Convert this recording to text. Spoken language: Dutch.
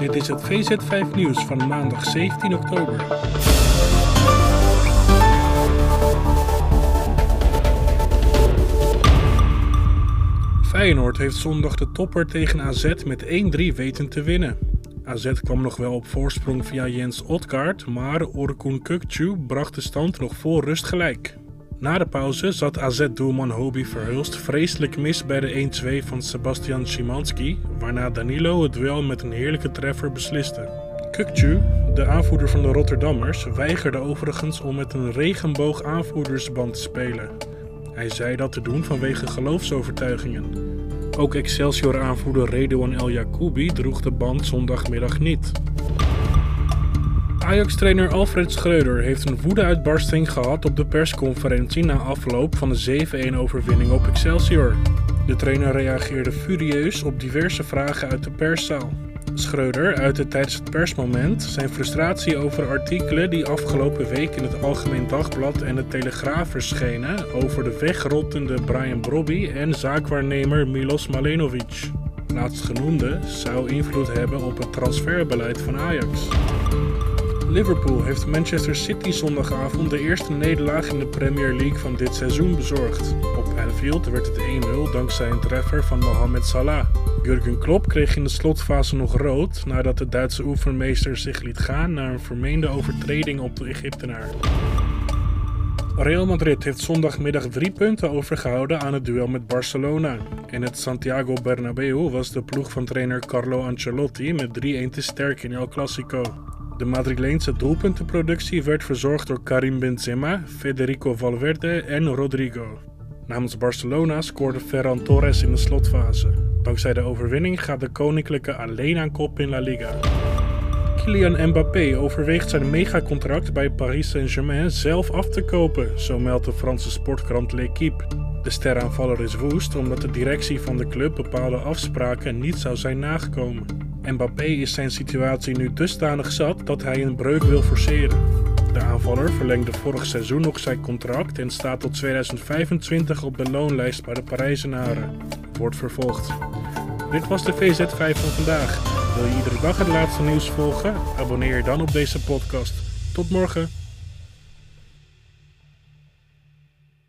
Dit is het VZ5 nieuws van maandag 17 oktober. Feyenoord heeft zondag de topper tegen AZ met 1-3 weten te winnen. AZ kwam nog wel op voorsprong via Jens Otkaart, maar Orkun Kukcu bracht de stand nog voor rust gelijk. Na de pauze zat AZ-doelman Hobie Verhulst vreselijk mis bij de 1-2 van Sebastian Szymanski, waarna Danilo het duel met een heerlijke treffer besliste. Kukcu, de aanvoerder van de Rotterdammers, weigerde overigens om met een regenboog aanvoerdersband te spelen. Hij zei dat te doen vanwege geloofsovertuigingen. Ook Excelsior-aanvoerder Redouan El Yacoubi droeg de band zondagmiddag niet. Ajax-trainer Alfred Schreuder heeft een woedeuitbarsting gehad op de persconferentie na afloop van de 7-1-overwinning op Excelsior. De trainer reageerde furieus op diverse vragen uit de perszaal. Schreuder uitte tijdens het persmoment zijn frustratie over artikelen die afgelopen week in het Algemeen Dagblad en de Telegraaf verschenen over de wegrottende Brian Brobby en zaakwaarnemer Milos Malenovic. Laatstgenoemde zou invloed hebben op het transferbeleid van Ajax. Liverpool heeft Manchester City zondagavond de eerste nederlaag in de Premier League van dit seizoen bezorgd. Op Anfield werd het 1-0 dankzij een treffer van Mohamed Salah. Jurgen Klopp kreeg in de slotfase nog rood nadat de Duitse oefenmeester zich liet gaan na een vermeende overtreding op de Egyptenaar. Real Madrid heeft zondagmiddag drie punten overgehouden aan het duel met Barcelona. In het Santiago Bernabeu was de ploeg van trainer Carlo Ancelotti met 3-1 te sterk in El Clasico. De Madrileense doelpuntenproductie werd verzorgd door Karim Benzema, Federico Valverde en Rodrigo. Namens Barcelona scoorde Ferran Torres in de slotfase. Dankzij de overwinning gaat de Koninklijke alleen aan kop in La Liga. Kylian Mbappé overweegt zijn megacontract bij Paris Saint-Germain zelf af te kopen, zo meldt de Franse sportkrant L'Equipe. De steraanvaller is woest omdat de directie van de club bepaalde afspraken niet zou zijn nagekomen. Mbappé is zijn situatie nu dusdanig zat dat hij een breuk wil forceren. De aanvaller verlengde vorig seizoen nog zijn contract en staat tot 2025 op de loonlijst bij de Parijzenaren. Wordt vervolgd. Dit was de VZ5 van vandaag. Wil je iedere dag het laatste nieuws volgen? Abonneer je dan op deze podcast. Tot morgen.